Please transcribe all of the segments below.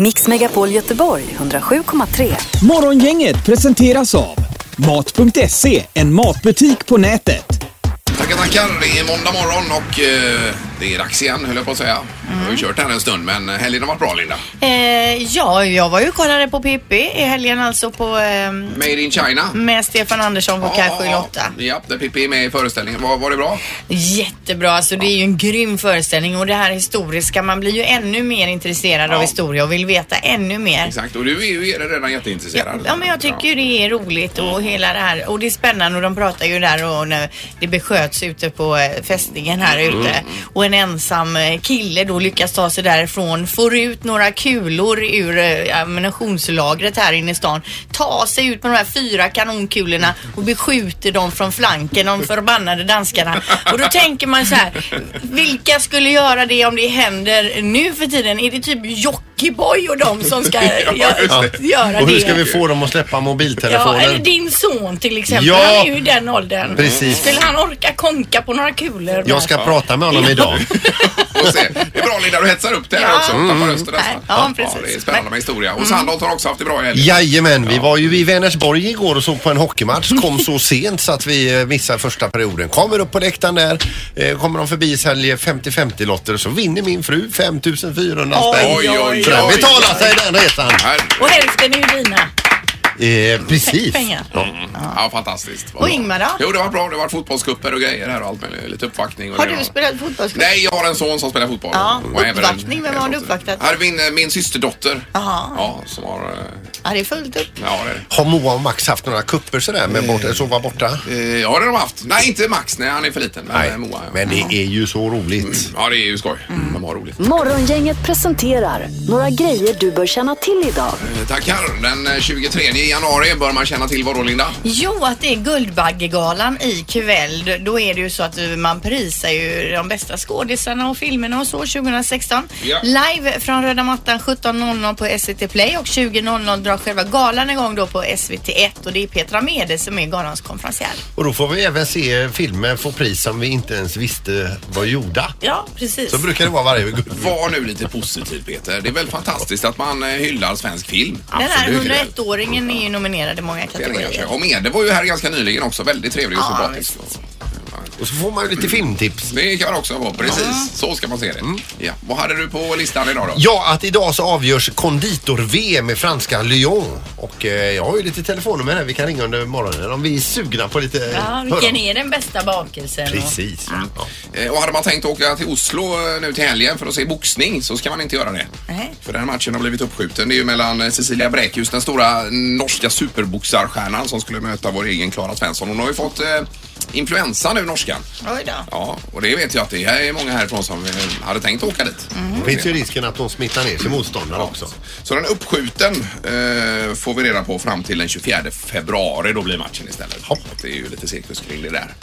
Mix Megapol Göteborg 107,3. Morgongänget presenteras av Mat.se, en matbutik på nätet. Tackar, tackar. Det är måndag morgon och eh, det är dags igen höll jag på att säga. Vi har ju kört här en stund men helgen har varit bra Linda. Eh, ja, jag var ju och kollade på Pippi i helgen alltså på eh, Made in China. med Stefan Andersson på Kaj 78. Ja, där Pippi är med i föreställningen. Var, var det bra? Jättebra, alltså det är ju en grym föreställning och det här historiska, man blir ju ännu mer intresserad Ja. av historia och vill veta ännu mer. Exakt, och du är ju redan Ja, jätteintresserad. ja, men jag tycker ju det är roligt och hela det här och det är spännande och de pratar ju där och när det besköts ute på eh, fästningen här Mm. ute och en ensam eh, kille då lyckas ta sig därifrån, får ut några kulor ur eh, ammunitionslagret här inne i stan, tar sig ut med de här fyra kanonkulorna och beskjuter dem från flanken, de förbannade danskarna. Och då tänker man så här, vilka skulle göra det om det händer nu för tiden? Är det typ Jockiboi och de som ska Ja, göra det? Och hur ska vi få dem att släppa Ja, mobiltelefonen? eller din son till exempel. Ja. Han är ju i den åldern. Precis. Skulle han orka konka på några kulor? Jag ska prata med honom idag. Se. Det är bra Linda, du hetsar upp det här Ja. också. Tappar rösten nästan. Ja, precis. det är spännande med historia. Och Sandholt har också haft det bra i helgen. Jajamän, vi var ju i Vänersborg igår och såg på en hockeymatch. Kom så sent så att vi eh, missade första perioden. Kommer upp på läktaren där, eh, kommer de förbi säljer 50-50 lotter så vinner min fru 5400 Oj, spänn. Oj, oj, Så den oj. betalar sig den resan. Herre. Och hälften är ju dina. Eh, precis. Pengar. Ja, fantastiskt. Vad Och bra. Ingmar då? Jo, det var bra. Det varit fotbollskupper och grejer här och allt möjligt. Lite uppvaktning. Och Har det du var- spelat fotbollscup? Nej, jag har en son som spelar fotboll. Ja, Och även uppvaktning. Vem har du uppvaktat? Här är min, eh, min systerdotter. Jaha. Ja, som har... eh, Ja, det är fullt upp. Ja, det är det. Har Moa och Max haft några kupper sådär med bort, sova borta? Eh, Ja, det har de haft. Nej, inte Max. Nej, han är för liten. Men Nej, eh, Moa. Ja. men det är ju så roligt. ja, det är ju skoj. De har roligt. Morgongänget presenterar några grejer du bör känna till idag. Eh, Tackar. Den eh, 23 januari bör man känna till vad då, Linda? Jo, att det är Guldbaggegalan ikväll. Då är det ju så att eh, man prisar ju de bästa skådisarna och filmerna och så 2016. Ja. Live från röda mattan 17.00 på SVT Play och 20.00 drar själva galan igång då på SVT1 och det är Petra Mede som är galans konferencier. Och då får vi även se filmer få pris som vi inte ens visste var gjorda. Ja, precis. Så brukar det vara varje guld. Var nu lite positiv Peter. Det är väl fantastiskt att man eh, hyllar svensk film. Den här Absolut. 101-åringen är ju nominerad i många kategorier. Och Mede var ju här ganska nyligen också. Väldigt trevlig och sympatisk. Och så får man ju lite filmtips. Det kan man också vara. Precis. Så ska man se det. Ja. Vad hade du på listan idag då? Ja, att idag så avgörs konditor-VM i franska Lyon. Och eh, jag har ju lite telefonnummer här vi kan ringa under morgonen om vi är sugna på lite... Ja, vilken är den bästa bakelsen? och- Precis. Ja. Eh, Och hade man tänkt åka till Oslo eh, nu till helgen för att se boxning så ska man inte göra det. Nej. För den matchen har blivit uppskjuten. Det är ju mellan eh, Cecilia Bräkhus, den stora norska superboxarstjärnan som skulle möta vår egen Klara Svensson. Hon har ju fått eh, influensa nu, norskan. Oj då. Ja, och det vet jag att det är många härifrån som eh, hade tänkt åka dit. Det finns ju risken att de smittar ner sig motståndare också. Så den är uppskjuten eh, får vi reda på fram till den 24 februari. Då blir matchen istället. Hopp. Det är ju lite cirkus kring det där.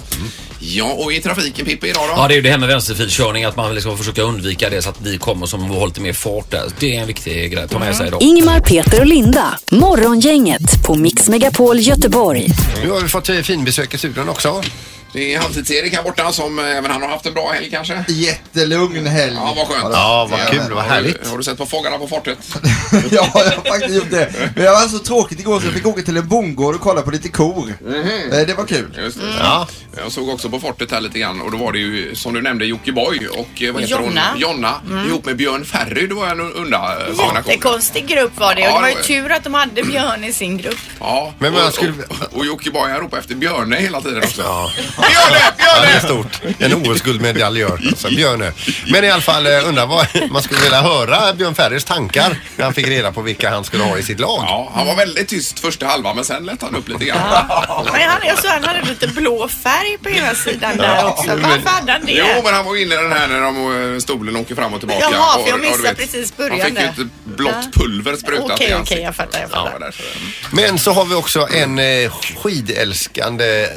Ja, och i trafiken Pippi idag då? Ja, det är ju det här med vänsterfilkörning, att man liksom försöka undvika det så att vi kommer som har lite mer fart där. Det är en viktig grej att ta med sig idag. Ingmar, Peter och Linda. Morgongänget på Mix Megapol Göteborg. Nu har vi fått eh, finbesök i studion också. Det är Halvtids-Erik här borta som eh, även han har haft en bra helg kanske. Jättelugn helg. Ja, vad skönt. Ja, vad kul, vad Har härligt. du, har du sett på Fångarna på fortet? ja, jag har faktiskt gjort det. Men jag var så tråkigt igår så jag fick åka till en bondgård och kolla på lite kor. Eh, Det var kul. Just det. Ja. Jag såg också på fortet här lite grann och då var det ju som du nämnde Jockiboi och eh, vad heter Jonna. hon? Jonna. Ihop med Björn Ferry. Det var en unda eh, kombination. Jättekonstig grupp var det och Ja, det var ju tur att de hade Björn i sin grupp. Ja, Men och, man skulle- och, och Jockiboi han ropade efter Björne hela tiden också. Ja. Björne! Ja, det Björne! är stort. En OS-guldmedaljör, alltså Björne. Men i alla fall, eh, undrar vad man skulle vilja höra Björn Ferrys tankar när han fick reda på vilka han skulle ha i sitt lag. Ja, han var väldigt tyst första halvan men sen lät han upp lite grann. Men han, jag såg han hade lite blå färg på ena sidan där också. Varför hade han det? Jo, men han var inne i den här när de, eh, stolen åker fram och tillbaka. Jaha, för jag missade vet, precis början Han fick ju ett blått pulver sprutat Okej, i okej, ansiktet. jag fattar, jag Ja, fattar. därför. Men så har vi också en eh, skidälskande eh,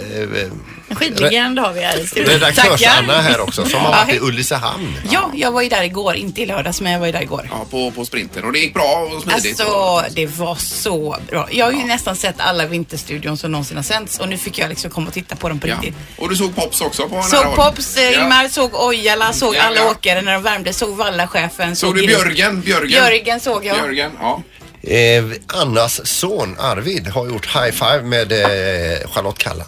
Skidlegend har vi här i studion. Redaktörs-Anna här också som har Ja, varit i. Ulricehamn. Ja, jag var ju där igår. Inte i lördags, men jag var ju där igår. Ja, på, på sprinten. Och det gick bra och smidigt. Alltså, det var så bra. Jag har ju nästan sett alla Vinterstudion som någonsin har sänts och nu fick jag liksom komma och titta på dem på ja. riktigt. Och du såg Pops också på Såg håll? Pops, Ja. Ingmar, såg Ojala, såg Ja, alla ja. åkare när de värmde, såg Vallachefen. Såg du Gris- Björgen? Björgen? Björgen såg jag. Björgen, ja. Eh, Annas son Arvid har gjort high five med eh, Charlotte Kalla.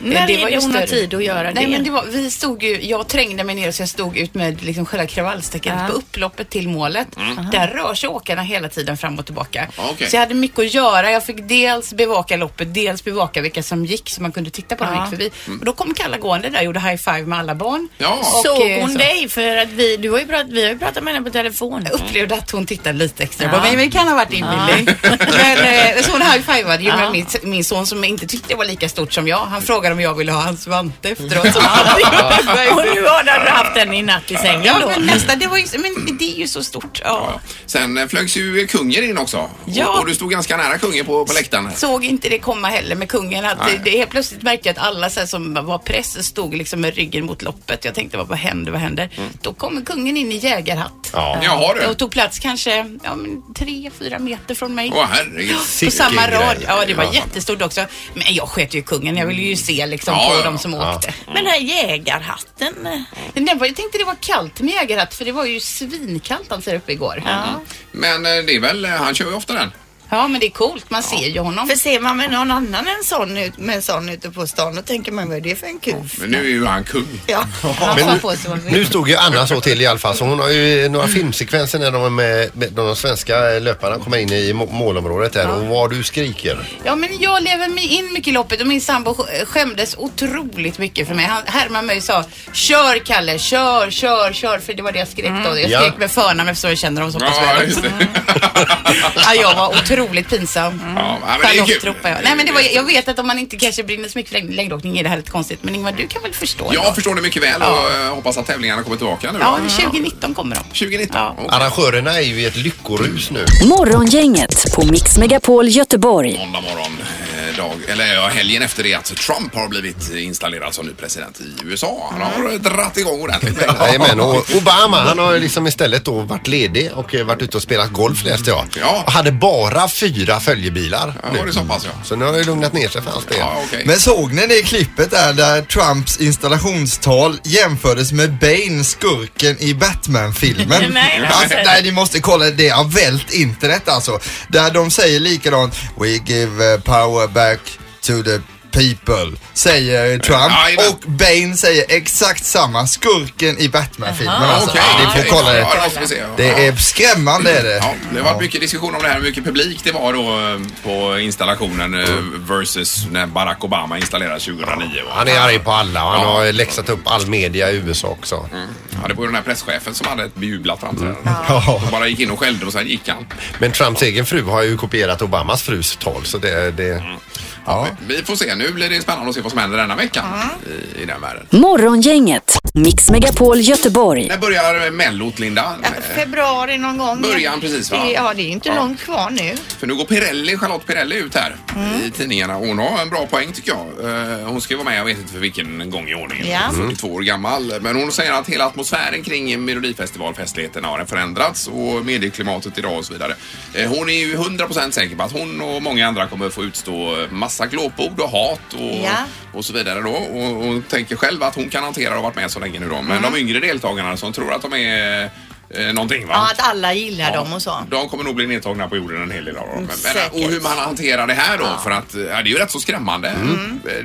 När det var ju hon har tid att göra Nej det? men det var, vi stod ju, jag trängde mig ner så jag stod ut med liksom själva kravallstaketet Ja. på upploppet till målet. Där rör sig åkarna hela tiden fram och tillbaka. Okej. Så jag hade mycket att göra. Jag fick dels bevaka loppet, dels bevaka vilka som gick så man kunde titta på dem Ja. gick förbi. Och då kom Kalla gående där och gjorde high five med alla barn. Ja. Och, Såg eh, hon så- dig? För att vi, du har ju pratat, vi har ju pratat med henne på telefon. Jag upplevde att hon tittade lite extra Ja. mig, men det kan ha varit inbillning. men eh, så hon high-fivade ju med min, min son som inte tyckte det var lika stort som jag. Han frågade om jag ville ha hans vante efteråt. Som han hade gjort. Och nu har du haft den i natt i sängen Ja, då? men nästan. Det, var ju, men det är ju så stort. Ja. Ja. Sen eh, flögs ju kungen in också. Ja. Och, och du stod ganska nära kungen på, på läktaren. Såg inte det komma heller med kungen. Att Nej. det, det helt plötsligt märkte jag att alla så här, som var press stod liksom med ryggen mot loppet. Jag tänkte, vad, vad händer, vad händer? Då kommer kungen in i jägarhatt. Ja. Jaha du. Och tog plats kanske ja, men tre, fyra meter från mig. Åh herregud. på samma rad. Ja, det var Ja. jättestort också. Men jag sket ju kungen. Jag ville ju se liksom Ja, på ja, de som ja. åkte. Men den här jägarhatten. eh, Men den var, jag tänkte det var kallt med jägarhatt för det var ju svinkallt alltså där uppe igår. Ja. Men eh, det är väl, eh, han kör ju ofta den. Men det är coolt. Man ser ju honom. För ser man med någon annan en sån ut, med en sån ute på stan då tänker man vad är det för en kuf? Men nu är ju han kung. Ja. Men nu, nu stod ju Anna så till i alla fall så hon har ju några filmsekvenser när de, med, med de svenska löparna kommer in i må- målområdet där och vad du skriker. Ja, men jag lever mig in mycket i loppet och min sambo sk- skämdes otroligt mycket för mig. Han härmade mig och sa Kör Kalle, kör, kör, kör. För det var det jag skrek då. Jag Ja. skrek med förnamn eftersom jag känner dem så pass Ja, väl. just det. Ja, jag var otroligt pinsam. Ja, men det är Charlotte kul. jag. Nej, men det var, jag vet att om man inte kanske brinner så mycket för längd- längdåkning är det här lite konstigt. Men Ingvar, du kan väl förstå? Jag då? förstår det mycket väl och Ja. eh, hoppas att tävlingarna kommer tillbaka nu. Ja, då. 2019 kommer de. 2019? Ja. Okej. Arrangörerna är ju i ett lyckorus nu. Morgongänget på Mix Megapol Göteborg. Måndag morgon, dag, eller ja, helgen efter det att Trump har blivit installerad som ny president i USA. Han har mm. dratt igång ordentligt. Jajamän, och Obama han har ju liksom istället då varit ledig och eh, varit ute och spelat golf läste jag. Ja. Och hade bara fyra följebilar Ja, nu. var det så pass, ja. Så nu har det lugnat ner sig för hans del. Ja, okej. Men såg ni det klippet där, där Trumps installationstal jämfördes med Bane, skurken i Batman-filmen? Nej, nej. alltså, nej, ni måste kolla, det har vält internet alltså. Där de säger likadant, We give uh, power back to the people, säger Trump. Jajamän. och Bane säger exakt samma, skurken i Batman-filmen alltså. Okej, Ni får kolla det. Ja, det. Ja. Är skrämmande är det. Ja, det har varit mycket diskussion om det här, hur mycket publik det var då eh, på installationen eh, versus när Barack Obama installerades 2009. va? Han är arg på alla och han Ja. har läxat upp all media i USA också. Ja, det var ju den här presschefen som hade ett bejublat framträdande. Ja. Och bara gick in och skällde och sen gick han. Men Trumps egen fru har ju kopierat Obamas frus tal så det... det Ja. Vi får se, nu blir det spännande att se vad som händer denna veckan i, i den världen. Morgongänget, Mix Megapol Göteborg. När börjar Mellot, Linda? Ja, Februari någon gång. Början precis, va? Det, ja, det är inte Ja. långt kvar nu. För nu går Pirelli, Charlotte Pirelli ut här i tidningarna. Hon har en bra poäng tycker jag. Eh, Hon ska ju vara med, jag vet inte för vilken gång i ordningen. Ja. Hon är 42 år gammal. Men hon säger att hela atmosfären kring Melodifestivalfestligheterna har förändrats och medieklimatet idag och så vidare. Eh, Hon är ju 100% säker på att hon och många andra kommer få utstå massa glåpord och hat och, Ja. och så vidare då. Och hon tänker själv att hon kan hantera och har varit med så länge nu då. Men de yngre deltagarna som tror att de är eh, någonting va? Ja, att alla gillar dem och så. De kommer nog bli nedtagna på jorden en hel del av dem. Men, men, säkert. och hur man hanterar det här då, för att ja, det är ju rätt så skrämmande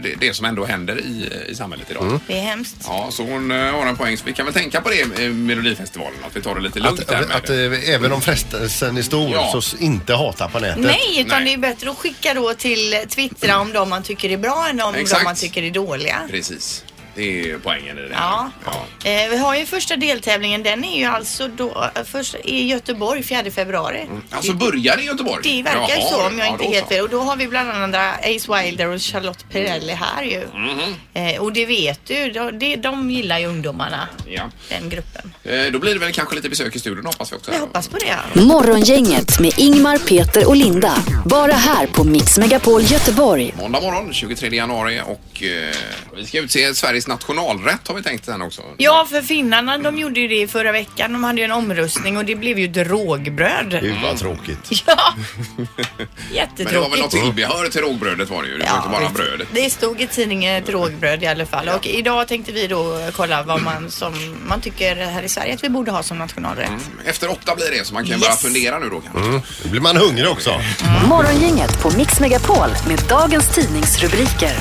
det, det som ändå händer i, i samhället idag. Det är hemskt. Ja, så hon eh, har en poäng. Så vi kan väl tänka på det med Melodifestivalen, att vi tar det lite lugnt att, där med att, det. eh, även om frestelsen är stor Ja. så s- inte hata på nätet. Nej, utan Nej. det är bättre att skicka då till Twittra om de man tycker är bra än om Exakt. de man tycker är dåliga. Precis. Det är poängen i det. Ja. ja. Eh, vi har ju första deltävlingen. Den är ju alltså då eh, först i Göteborg 4 februari. Alltså börjar i Göteborg? Det verkar ju Jaha, så om jag ja, inte då är helt så. fel. Och då har vi bland annat Ace Wilder och Charlotte Perrelli här ju. Mhm. Eh, och det vet du, de, det, de gillar ju ungdomarna, Ja. den gruppen. Eh, Då blir det väl kanske lite besök i studion hoppas vi också. Jag hoppas på det. Morgongänget med Ingmar, Peter och Linda. Bara här på Mix Megapol Göteborg. Måndag morgon 23 januari och eh, vi ska utse Sveriges nationalrätt har vi tänkt sen också. Ja, för finnarna de gjorde ju det i förra veckan. De hade ju en omröstning och det blev ju drogbröd. Gud vad tråkigt. Ja, Men det jättetråkigt. var väl något tillbehör till rågbrödet var det ju. Det var inte bara visst. brödet. Det stod i tidningen ett rågbröd i alla fall. Och idag tänkte vi då kolla vad man som man tycker här i Sverige att vi borde ha som nationalrätt. Efter åtta blir det så man kan Yes. börja fundera nu då kanske. Då blir man hungrig också. Morgongänget på Mix Megapol med dagens tidningsrubriker.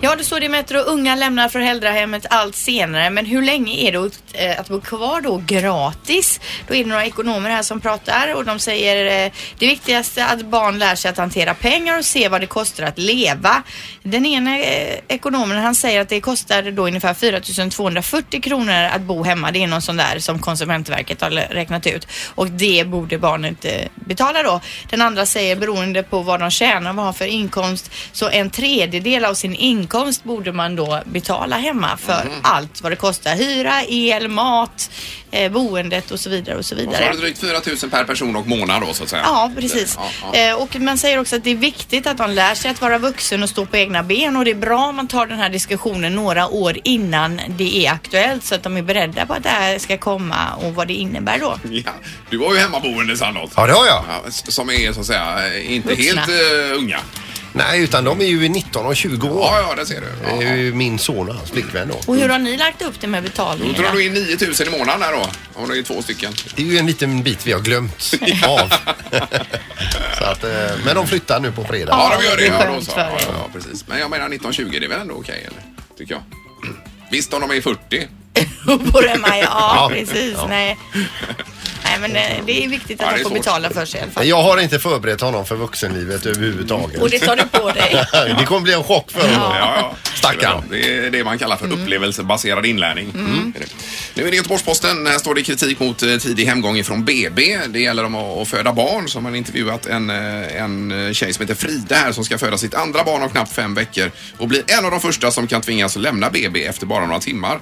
Ja, det står det i Metro. Unga lämnar föräldrahemmet allt senare. Men hur länge är det eh, att, bo kvar då gratis? Då är det några ekonomer här som pratar och de säger eh, det viktigaste är att barn lär sig att hantera pengar och se vad det kostar att leva. Den ena eh, ekonomen han säger att det kostar då ungefär 4240 kronor att bo hemma. Det är någon sån där som Konsumentverket har räknat ut och det borde barnet inte betala då. Den andra säger beroende på vad de tjänar och vad de har för inkomst så en tredjedel av sin inkomst borde man då betala hemma för Mhm. allt vad det kostar. Hyra, el, mat, eh, boendet och så vidare och så Och så vidare. har det drygt 4 000 per person och månad då så att säga. Ja, precis. Ja, ja. Eh, och man säger också att det är viktigt att de lär sig att vara vuxen och stå på egna ben och det är bra om man tar den här diskussionen några år innan det är aktuellt så att de är beredda på att det här ska komma och vad det innebär då. Ja, du har ju hemmaboende Sandholt. Ja, det har jag. Ja, som är så att säga eh, inte Vuxna. helt uh, unga. Nej, utan de är ju 19 och 20 år. Ja, ja, det ser du. Det är ja. ju min son och hans flickvän då. Och hur har ni lagt upp det med Då betalningen? drar du in 9000 i månaden där då. Om det är två stycken. Det är ju en liten bit vi har glömt av. så att, eh, men de flyttar nu på fredag. Ja, de gör det. det är Ja, då skönt så. för Ja, er. ja, precis. Men jag menar 1920, det är väl ändå okej, eller? Tycker jag. Visst, om de är 40. på det med, ja, Ja. precis. Ja. Nej. Nej, men eh, det är viktigt Ja, att det de är får svårt. betala för sig i alla fall. Jag har inte förberett honom för vuxenlivet överhuvudtaget. Och det tar du på dig. det kommer bli en chock för honom. Ja, ja. Stackarn. Det är det man kallar för upplevelsebaserad inlärning. Mm. Är det. Nu är det Göteborgs-Posten. Här står det kritik mot eh, tidig hemgång ifrån BB. Det gäller om att föda barn. Som man intervjuat en, eh, en eh, tjej som heter Frida här som ska föda sitt andra barn om knappt fem veckor och blir en av de första som kan tvingas lämna BB efter bara några timmar.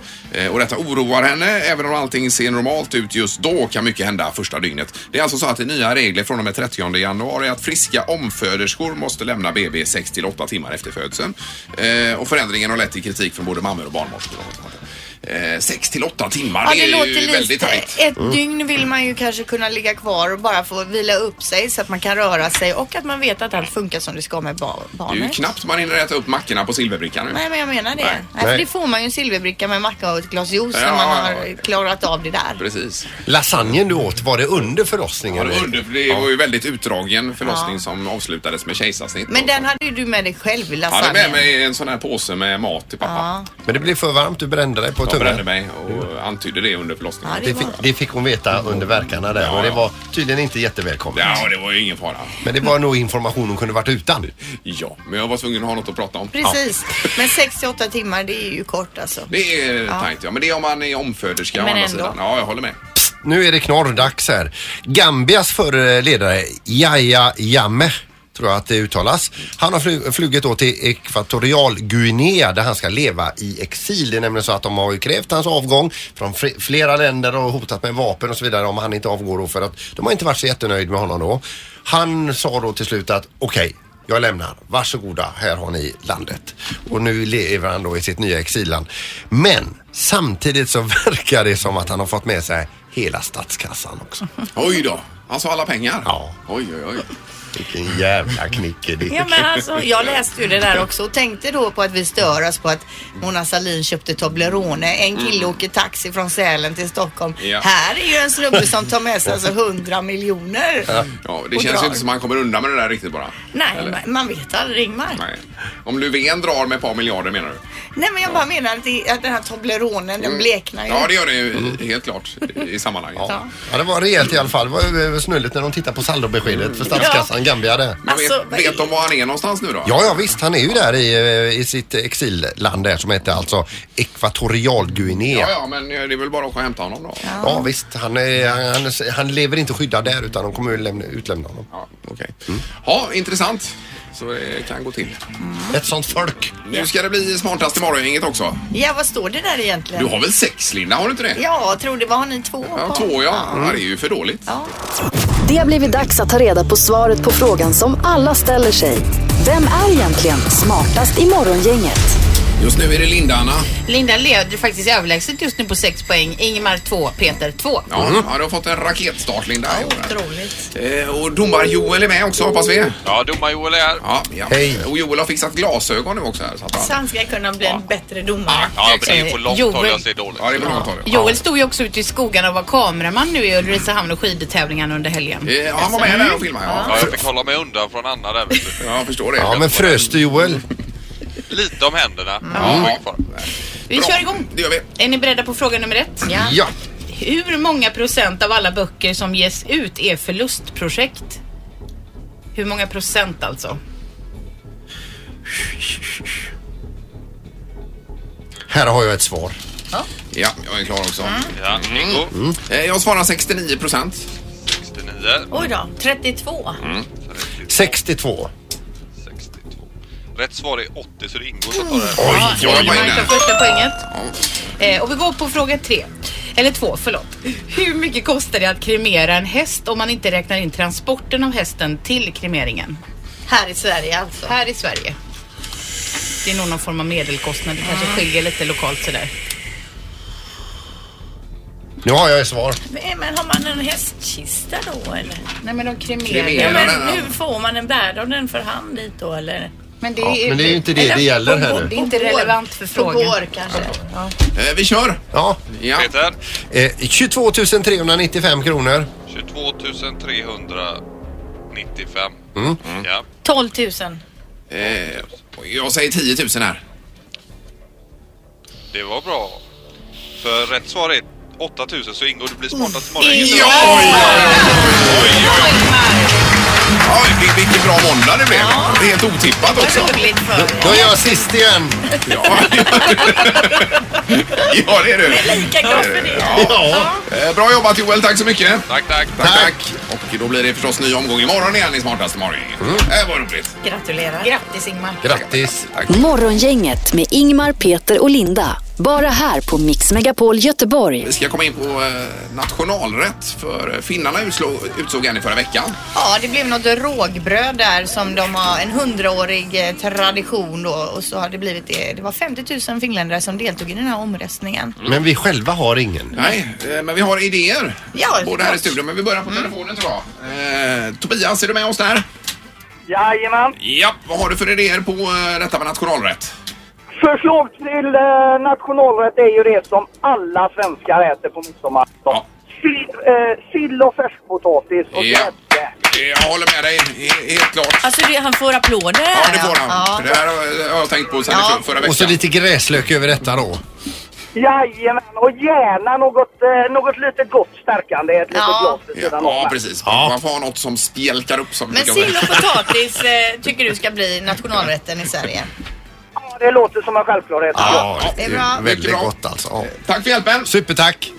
Och detta oroar henne. Även om allting ser normalt ut just då kan mycket hända första dygnet. Det är alltså så att det är nya regler från och med 30 januari att friska omföderskor måste lämna BB 6 till 8 timmar efter födseln. Och förändringen har lett till kritik från både mammor och barnmorskor. Eh, 6 till 8 timmar, Ja, det, det är låter ju väldigt lite. tajt. Ett dygn vill man ju kanske kunna ligga kvar och bara få vila upp sig så att man kan röra sig och att man vet att allt funkar som det ska med ba- Det är ju barnet. knappt man hinner äta upp mackorna på silverbrickan nu. Nej, men jag menar det. Nej. Nej. för det får man ju en silverbricka med macka och ett glas juice Ja, när man ja, har ja. klarat av det där. Precis. Lasagnen du åt, var det under Ja, förlossningen? det, var under, för det var ju väldigt utdragen förlossning Ja. som avslutades med kejsarsnitt. Men den hade ju du med dig själv i Jag hade lasagnen. med mig en sån här påse med mat till pappa. Ja. Men det blev för varmt, du brände dig på Jag brände mig och antydde det under förlossningen. Ja, Det fick, det fick hon veta under verkarna där Ja, och det ja. var tydligen inte jättevälkommet. Ja, det var ju ingen fara. Men det var nog information hon kunde varit utan. Ja, men jag var tvungen att ha något att prata om. Precis. Men 6-8 timmar det är ju kort alltså. Det är tajt, ja. Men det är om man är omföderska å Men andra ändå. sidan. Ja, jag håller med. Nu är det knorrdags här. Gambias förre ledare Yahya Jammeh tror jag att det uttalas. Han har flugit då till Ekvatorialguinea där han ska leva i exil. Det är nämligen så att de har ju krävt hans avgång från fl- flera länder och hotat med vapen och så vidare om han inte avgår då för att de har inte varit så jättenöjd med honom då. Han sa då till slut att okej, jag lämnar. Varsågoda, här har ni landet. Och nu lever han då i sitt nya exilland. Men samtidigt så verkar det som att han har fått med sig hela statskassan också. Oj då. Alltså alla pengar? Ja. Oj, oj, oj. Vilken jävla knickedick. Ja men alltså jag läste ju det där också och tänkte då på att vi stör oss på att Mona Sahlin köpte Toblerone. En kille åker taxi från Sälen till Stockholm. Mm. Ja. Här är ju en snubbe som tar med sig alltså 100 miljoner. Ja, det och känns drar. ju inte som man kommer undan med det där riktigt bara. Nej, Eller? man, vet aldrig Ingmar. Nej. Nej. Om Löfven drar med ett par miljarder menar du? men jag bara menar att, det, att den här Tobleronen den bleknar ju. Mm. Ja, det gör det ju helt klart i- i sammanhanget. Ja. ja, det var rejält i alla fall. Det var snulligt när de tittade på saldobeskedet för statskassan Gambia där. Men Alltså, vet, vet de var han är någonstans nu då? Ja, ja visst. Han är ju där i, eh, i sitt exilland där som heter alltså Ekvatorialguinea. Ja, Ja, ja, men det är väl bara att hämta honom då. visst. Han, är, han, han lever inte skyddad där utan de kommer lämna, utlämna honom. Ja, okej. Ja, intressant. Så det kan gå till. Ett sånt folk. Nu ska det bli smartast i morgongänget också. Ja, vad står det där egentligen? Du har väl sex Linda, har du inte det? Ja, jag tror det. Vad har ni två Ja, på? två ja. ja. Det är ju för dåligt. Det har blivit dags att ta reda på svaret på frågan som alla ställer sig. Vem är egentligen smartast i morgongänget? Just nu är det Linda, Anna. Linda leder faktiskt överlägset just nu på 6 poäng. Ingemar 2, Peter 2. Ja, ja, du har fått en raketstart Linda. Otroligt. Eh, och domar-Joel är med också hoppas vi. Ja, domar-Joel är här. Ja, ja. Hej. Och Joel har fixat glasögon nu också här. Så att Så han... han ska kunna bli en bättre domare. Ja, det är på långt Joel. håll jag ser dåligt. Ja, det är. Joel stod ju också ute i skogarna och var kameraman nu i Ulricehamn och skidtävlingen under helgen. Eh, han var med där och filmade. Ja, Ja, jag fick hålla mig undan från Anna där vet du. ja jag förstår det. Ja, men frös du Joel? Lite om händerna. Ja, Ja. Vi kör igång. Det gör vi. Är ni beredda på fråga nummer ett? Ja. Hur många procent av alla böcker som ges ut är förlustprojekt? Hur många procent alltså? Här har jag ett svar. Ja, jag är klar också. Ja, Ingo. Eh, jag svarar 69 procent. 69. Oj då, 32. 62. 62. Rätt svar är 80 så det är Ingo som tar det. Ja, jag var Ingemar inne. tar första poänget. Eh, och vi går på fråga tre. Eller två, förlåt. Hur mycket kostar det att kremera en häst om man inte räknar in transporten av hästen till kremeringen? Här i Sverige alltså. Här i Sverige. Det är nog någon form av medelkostnad. Det kanske skiljer lite lokalt sådär. Nu har jag ett svar. Men, men har man en hästkista då eller? Nej men de kremerar. Ja, men hur får man en bär av den för hand dit då eller? Men det, Ja, är, men det är ju inte det Eller det gäller här nu. det är inte relevant för På frågan. går kanske. Ja. Eh, vi kör. Ja. Ja. Peter. Eh, 22 395 kronor. 22 395. Mm. Ja. 12 000. Eh, jag säger 10 000 här. Det var bra. För rätt svar är 8000 så Ingo du blir smartast imorgon. Ja! Oj, oj, oj, oj. Oj, vil- vilken bra måndag det blev. Det är helt otippat också. Vad roligt för. Då är jag sist igen. Ja, ja det är du. Lika glad för det. Ja. Eh, Bra jobbat Joel, tack så mycket. Tack, tack. Tack, tack. Och då blir det förstås ny omgång imorgon igen i Smartaste morgon. Det var roligt. Gratulerar. Grattis Ingmar. Grattis. Tack. Morgongänget med Ingmar, Peter och Linda. Bara här på Mix Megapol Göteborg. Vi ska komma in på eh, nationalrätt för eh, finnarna utsåg, utsåg en i förra veckan. Ja, det blev något rågbröd där som de har en hundraårig eh, tradition då och så har det blivit det. Det var 50 000 finländare som deltog i den här omröstningen. Men vi själva har ingen. Nej, eh, men vi har idéer. Ja, Både här i studion, men vi börjar på telefonen tror jag. Eh, Tobias, är du med oss där? Jajamän. Ja, vad har du för idéer på eh, detta med nationalrätt? Förslag till eh, nationalrätt är ju det som alla svenskar äter på midsommar. Ja. Sill, eh, sill och färskpotatis och Ja. grädde. Jag håller med dig, he- helt klart. Alltså det, han får applåder Ja, här. det får han. Ja. För Det här har har jag tänkt på sen Ja. förra veckan. Och så lite gräslök över detta då. Jajamän, och gärna något, eh, något lite gott stärkande. Ett litet Ja. glas vid Ja, sidan ja om. precis. Ja. Man får ha något som spjälkar upp som vi Men brukar sill säga. och potatis eh, tycker du ska bli nationalrätten i Sverige? Det låter som en självklarhet. Ja, det är bra. Väldigt Mycket bra. gott alltså. Ja. Tack för hjälpen. Supertack.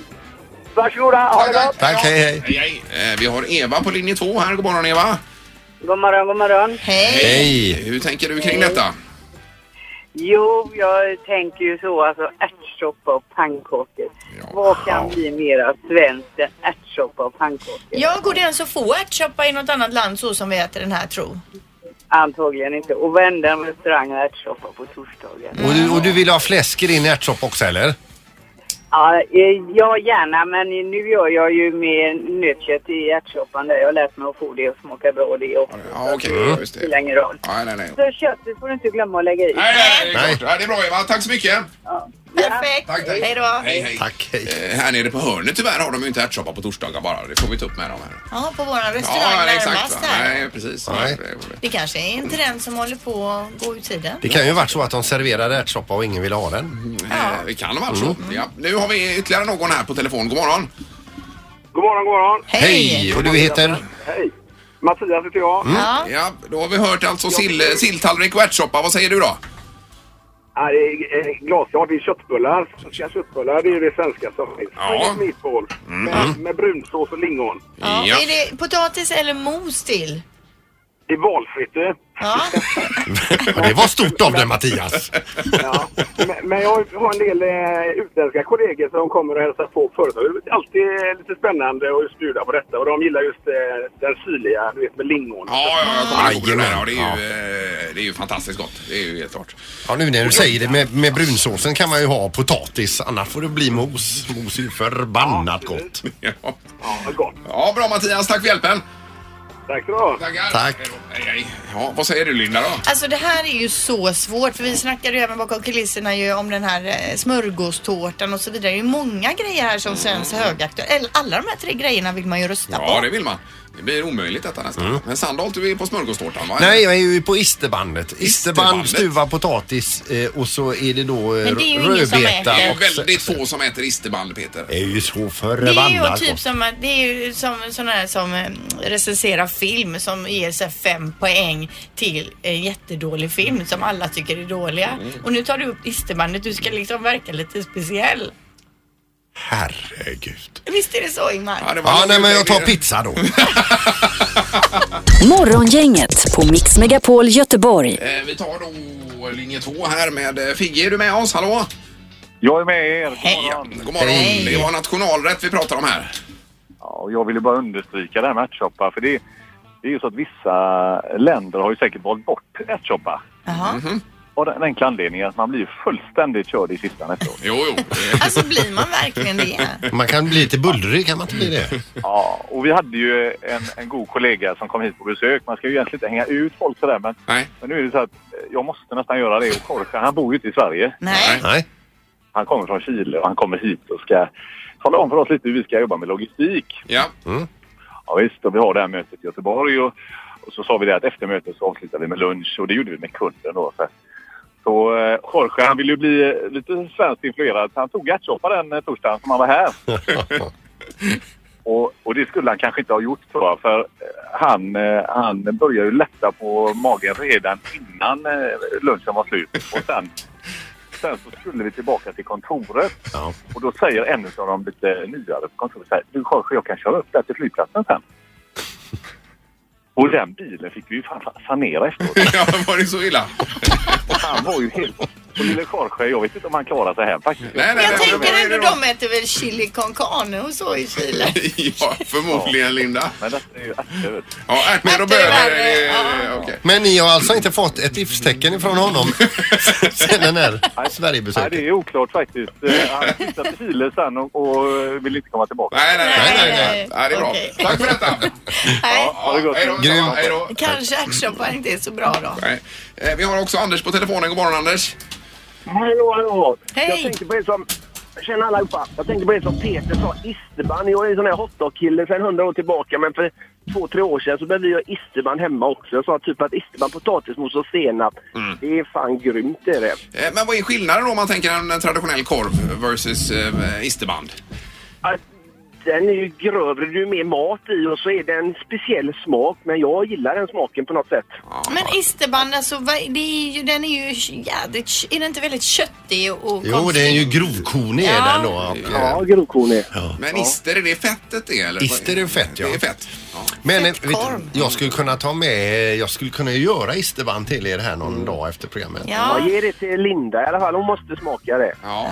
Varsågoda, ha det gott. Tack, hej hej. Hej, hej. Eh, Vi har Eva på linje två här. God morgon Eva. God morgon, god morgon. Hej. Hej. Hur tänker du kring detta? Jo, jag tänker ju så, alltså ärtsoppa och pannkakor. Ja. Vad kan bli mera svenskt än ärtsoppa och pannkakor? Ja, går det ens att få ärtsoppa i något annat land så som vi äter den här tro? Antagligen inte. Och vända en restaurang och ärtsoppa på torsdagar. Och du, och du vill ha fläsk i din ärtsoppa också eller? Ja, eh, ja, gärna. Men nu gör jag ju med nötkött i ärtsoppan där. Jag har lärt mig att få det att smaka bra det också. Ja, okej. Så Just Det spelar ingen roll. Nej, nej, nej. Så köttet får du inte glömma att lägga i. Nej, nej, det är Nej. klart. Ja, det är bra Eva. Tack så mycket. Perfekt. Tack, tack. Hej då. Hej, hej. Tack, hej. Eh, här nere på hörnet tyvärr har de ju inte ärtsoppa på torsdagar bara. Det får vi ta upp med dem här. Ja, på våran restaurang Ja, närmast exakt. va. här. Nej, precis. Nej. Det kanske är en trend som håller på att gå ur tiden. Det kan ju varit så att de serverade ärtsoppa och ingen ville ha den. Eh, Det kan ha varit så. Ja. Nu har vi ytterligare någon här på telefon. God morgon. God morgon, god morgon. Hej! Och du heter? Hej. Mattias heter jag. Ja. Ja, då har vi hört alltså sill, silltallrik och ärtsoppa. Vad säger du då? Ja, det är glasklart. Det är köttbullar. Svenska köttbullar, det är ju det svenska som finns. Ja. Meatball med, med brunsås och lingon. Ja. Ja. Är det potatis eller mos till? Det är valfritt du. Ja. Ja, det var stort av dig Mattias. Ja. Men, men jag har en del eh, utländska kollegor som kommer och hälsar på företaget. Det är alltid eh, lite spännande att bjuda på detta och de gillar just eh, den syrliga, du vet med lingon. Ja, ja. Jajamän. Ja, det, är ju, eh, det är ju fantastiskt gott. Det är ju helt klart. Ja, nu när du säger det med, med brunsåsen kan man ju ha potatis, annars får det bli mos. Mos är ju förbannat gott. Ja. Ja, gott. ja, bra Mattias. Tack för hjälpen. Tack så du ha. Tack. Hej då. Hej. Ja, vad säger du Linda då? Alltså det här är ju så svårt för vi snackade ju även bakom kulisserna ju om den här eh, smörgåstårtan och så vidare. Det är ju många grejer här som känns högaktuella. Alla de här tre grejerna vill man ju rösta Ja, på. det vill man. Det blir omöjligt detta nästan. Men Sandholt, du är på smörgåstårtan va? Nej, jag är ju på isterbandet. Isterband, Isterbandet. stuvad potatis eh, och så är det då eh, Men det är ju ingen som rödbeta. äter. Det är och väldigt få som äter isterband Peter. Det är ju så Det är ju förbannat typ gott. som, att- det är ju som sådana här som eh, recenserar film som ger sig fem poäng till en jättedålig film som alla tycker är dåliga. Mm. Och nu tar du upp isterbandet, du ska liksom verka lite speciell. Herregud. Visst är det så Ingmar? Ja, det var Ja, nej men jag tar pizza då. Morgongänget på Mix Megapol Göteborg. Eh, Vi tar då linje två här med eh, Figge. Är du med oss? Hallå? Jag är med er. Hej. Ja, god morgon. Hej. Det var nationalrätt vi pratar om här. Ja, och jag ville bara understryka det här med ärtsoppa. För det, det är ju så att vissa länder har ju säkert valt bort ärtsoppa. Jaha. Av den enkla anledningen att man blir fullständigt körd i kistan efteråt. Jo, jo. Alltså blir man verkligen det? Man kan bli lite bullrig, kan man inte bli det? Ja, och vi hade ju en, en god kollega som kom hit på besök. Man ska ju egentligen inte hänga ut folk sådär men, Nej. men nu är det så att eh, jag måste nästan göra det. Och Jorge, han bor ju inte i Sverige. Nej. Nej. Han kommer från Chile och han kommer hit och ska tala om för oss lite hur vi ska jobba med logistik. Ja. Ja visst, och vi har det här mötet i Göteborg och, och så sa vi det att efter mötet så avslutar vi med lunch och det gjorde vi med kunden då. Så, så eh, Jorge han ville ju bli eh, lite svenskt influerad så han tog ärtsoppa den eh, torsdagen som han var här. och, och det skulle han kanske inte ha gjort tror jag för han, han började ju lätta på magen redan innan lunchen var slut. Och sen, sen så skulle vi tillbaka till kontoret Ja. och då säger en av de lite nyare på kontoret så här, du Jorge, jag kan köra upp där till flygplatsen sen. Och den bilen fick vi ju fan sanera efteråt. ja, var det så illa? Han var ju helt... Och lille Jorge, jag vet inte om han klarar sig hem faktiskt. Nej, nej, Jag nej, tänker det ändå då? de äter väl chili con carne och så i Chile. Ja, förmodligen Linda. Men detta är ju ärtor. Ja, och Ärtor är bönor. det- ja. Men ni har alltså inte fått ett livstecken ifrån honom sen den här Nej, det Sverigebesöket? är oklart faktiskt. Eh, Han flyttade till Chile sen och, och vill inte komma tillbaka. Nej, nej, nej. Nej, nej, nej, nej. Ja, det är bra. Tack för detta. Nej, Ha det gott. Hej då. Kanske ärtsoppa inte är så bra då. Nej. Eh, Vi har också Anders på telefonen. God morgon Anders. Hallå, hallå! Hej. Jag tänkte på det som... Känner allihopa. Jag tänkte på det som Peter sa, isterband. Jag är en sån här hotdog-kille sedan hundra år tillbaka men för två, tre år sedan så började vi göra isterband hemma också. Jag sa typ att isterband, potatismos och senap. Det är fan grymt det är det. Eh, Men vad är skillnaden då om man tänker en traditionell korv versus eh, isterband? Att Den är ju grövre, det är mer mat i och så är det en speciell smak. Men jag gillar den smaken på något sätt. Men isterband, alltså, det är ju, den är ju jädrigt... Är den inte väldigt köttig och Jo, det är ju grovkornig är Ja. den då. Och, eh, Ja, grovkornig. Men ister, är det fettet det eller? Ister är fett, ja. Det är fett. Men eh, vet, jag skulle kunna ta med, jag skulle kunna göra isterband till er här någon dag efter programmet. Ja. Ja, ge det till Linda i alla fall. Hon måste smaka det. Ja.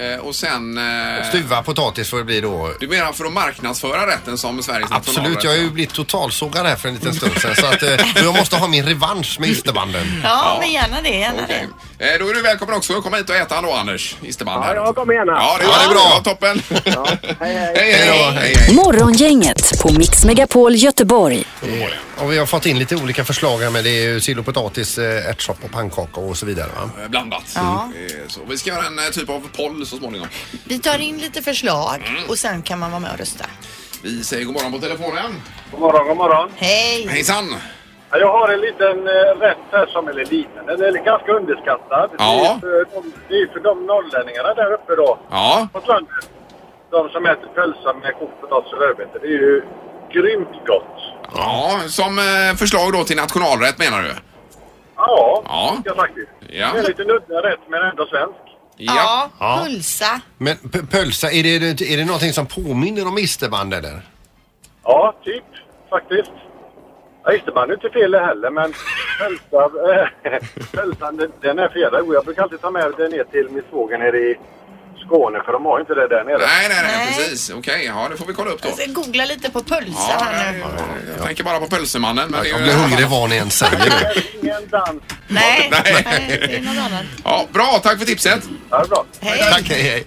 Eh, Och sen... eh, Stuva potatis får det bli då. Du menar för att marknadsföra rätten som Sveriges Absolut, nationalrätt? jag har ju blivit totalsågad här för en liten stund sedan så att eh, jag måste ha min revansch med isterbanden. Ja, men gärna det, gärna Okej. det. Eh, Då är du välkommen också. Kom hit och äta då Anders. Isterband Ja, jag kommer gärna. Ja, det, Ja, det är bra. Ja, toppen. hej, hej. hej, hej, Hej då. hej, hej. Morgongänget på Mix Megapol Göteborg. Och vi har fått in lite olika förslag här med det är ju sill och potatis, eh, ärtsoppa och pannkaka och så vidare va? Eh, Blandat. Ja. Eh, Så vi ska göra en eh, typ av poll så småningom. Vi tar in lite förslag och sen kan man vara med och rösta. Vi säger god morgon på telefonen. God morgon, god morgon. Hej! Hejsan! Ja, Jag har en liten eh, rätt här som är liten. Den är ganska underskattad. Ja. Det, är för de, det är för de norrlänningarna där uppe då. Ja, På landet. De som äter pölsa med kokt potatis och rödbetor. Det är ju grymt gott. Ja, som eh, förslag då till nationalrätt menar du? Ja, Ja. jag faktiskt. Ja. Det är lite nudda rätt men ändå svensk. Ja, Ja. pulsa. Men pölsa, är det, är det någonting som påminner om isterband eller? Ja, typ faktiskt. Ja, isterband är inte fel heller men pölsa, äh, pölsan den, den är god. Jag brukar alltid ta med den ner till min svåger nere i Skåne för de har inte det där nere. Nej, nej, nej, Nej. precis. Okej, ja det får vi kolla upp då. Jag ska googla lite på pulsa Ja, här nu. jag, jag tänker bara på pölsemannen. Men det är Jag ju- blir hungrig vad ni än säger nu. Ingen dans. Nej, Nej. det är något annat. Ja, bra, tack för tipset. Ja, det är bra. Tack, hej, hej.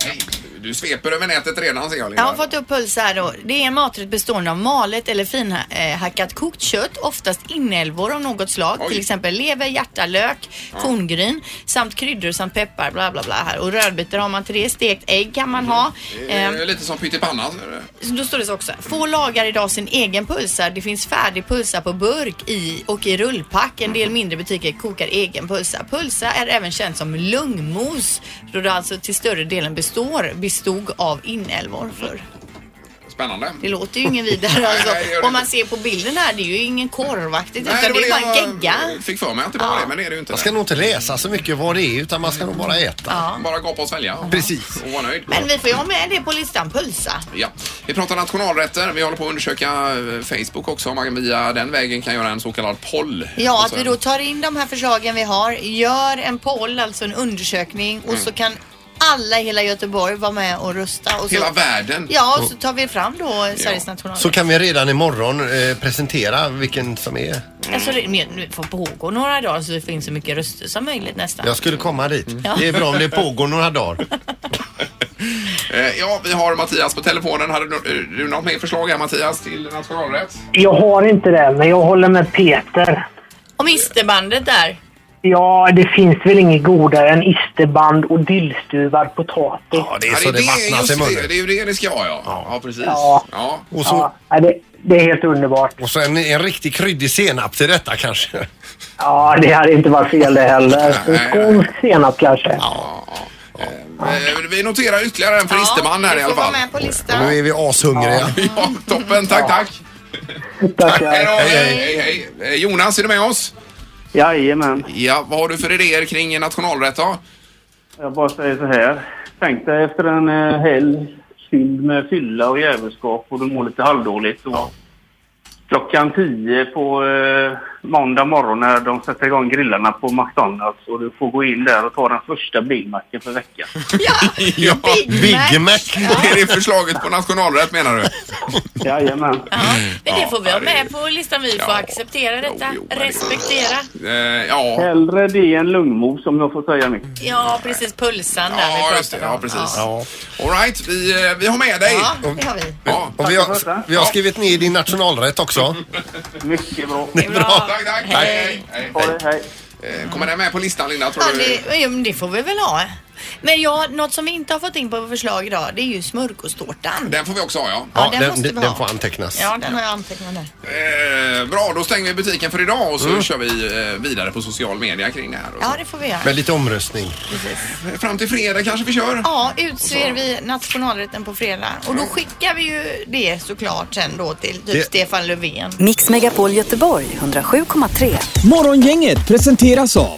Du sveper över nätet redan ser jag Jag Linda. har fått upp pulsa här då. Det är en maträtt bestående av malet eller finhackat kokt kött, oftast inälvor av något slag. Oj. Till exempel lever, hjärta, lök, korngryn samt kryddor samt peppar, bla bla bla här. Och rödbetor har man till det. Stekt ägg kan man ha. Det Ehm, är lite som pyttipanna. är Då står det så också. Få lagar idag sin egen pulsa. Det finns färdig pulsa på burk i och i rullpack. En del mindre butiker kokar egen pulsa. Pulsa är även känt som lungmos då det alltså till större delen består, bestod av inälvor förr. Spännande. Det låter ju ingen vidare alltså. Nej, det Om man ser på bilden här, det är ju ingen korvaktigt utan det är bara en jag gegga. fick för mig att det var det, men det är det ju inte. Man ska nog inte läsa så mycket vad det är utan man ska nog bara äta. Ja. Bara gapa och svälja. Precis. Och vara nöjd. Men vi får ju ha med det på listan, pulsa. Ja. Vi pratar nationalrätter. Vi håller på att undersöka eh, Facebook också om man via den vägen kan göra en så kallad poll. Ja, Och att vi då tar in de här förslagen vi har, gör en poll, alltså en undersökning och så kan alla i hela Göteborg vara med och rösta. Och så, Hela världen. Ja, och så tar vi fram då Sveriges nationalrätt. Så kan vi redan imorgon eh, presentera vilken som är. Alltså det men det får pågå några dagar så det finns så mycket röster som möjligt nästan. Jag skulle komma dit. Ja. Det är bra om det pågår några dagar. Eh, Ja, vi har Mattias på telefonen. Hade du, du något mer förslag här Mattias till nationalrätt? Jag har inte det, men jag håller med Peter. Om isterbandet där. Ja, det finns väl inget godare än isterband och dillstuvad potatis. Ja, det är Ja, så det vattnas i det, munnen. det är ju det det ska vara ja. Ja, precis. Ja. Ja. Och så, Ja, det, det är helt underbart. och så en, en riktigt kryddig senap till detta kanske. Ja, det hade inte varit fel det heller. En skånsk senap kanske. Eh, Vi noterar ytterligare en för Isterman här du i alla fall. med på listan. nu är vi ashungriga. Ja, toppen, tack, tack. Hej, hej, hej. hej, hej. Eh, Jonas, är du med oss? Jajamän. Ja, vad har du för idéer kring nationalrätt då? Jag bara säger så här. Tänk dig efter en eh, helg fylld med fylla och jävelskap och du mår lite halvdåligt. Och Klockan tio på eh, måndag morgon när de sätter igång grillarna på McDonalds och du får gå in där och ta den första Big Macen för veckan. Ja, Big Mac. är det förslaget på nationalrätt menar du? Jajamän. Men det får vi ha Ja, med på listan. Vi får Ja. acceptera detta. Jo, jo, Respektera. Eh, ja. Hellre det än lungmos om jag får säga mitt. Ja, precis. Pulsan där Ja, vi pratade Ja, om. precis. Ja. All right, vi, eh, vi har med dig. Ja, det har vi. Ja. Och vi har, vi har skrivit ner din nationalrätt också. Mycket bra. Det är bra. Tack, tack. Hej. Hej. Hej. Eh, Kommer den med på listan Linda, tror Ja, du? det, men det får vi väl ha. Men ja, något som vi inte har fått in på förslag idag, det är ju smörgåstårtan. Den får vi också ha, ja. Ja, Ja, den den, måste den, får antecknas. Ja, den har jag antecknat där. Eh, bra, då stänger vi butiken för idag och så kör vi eh, vidare på social media kring det här. Och Ja, det får vi göra. Med lite omröstning. Eh, Fram till fredag kanske vi kör? Ja, utser vi nationalrätten på fredag. Och då skickar vi ju det såklart sen då till typ Det- Stefan Löfven. Mix Megapol Göteborg 107,3. Morgongänget presenteras av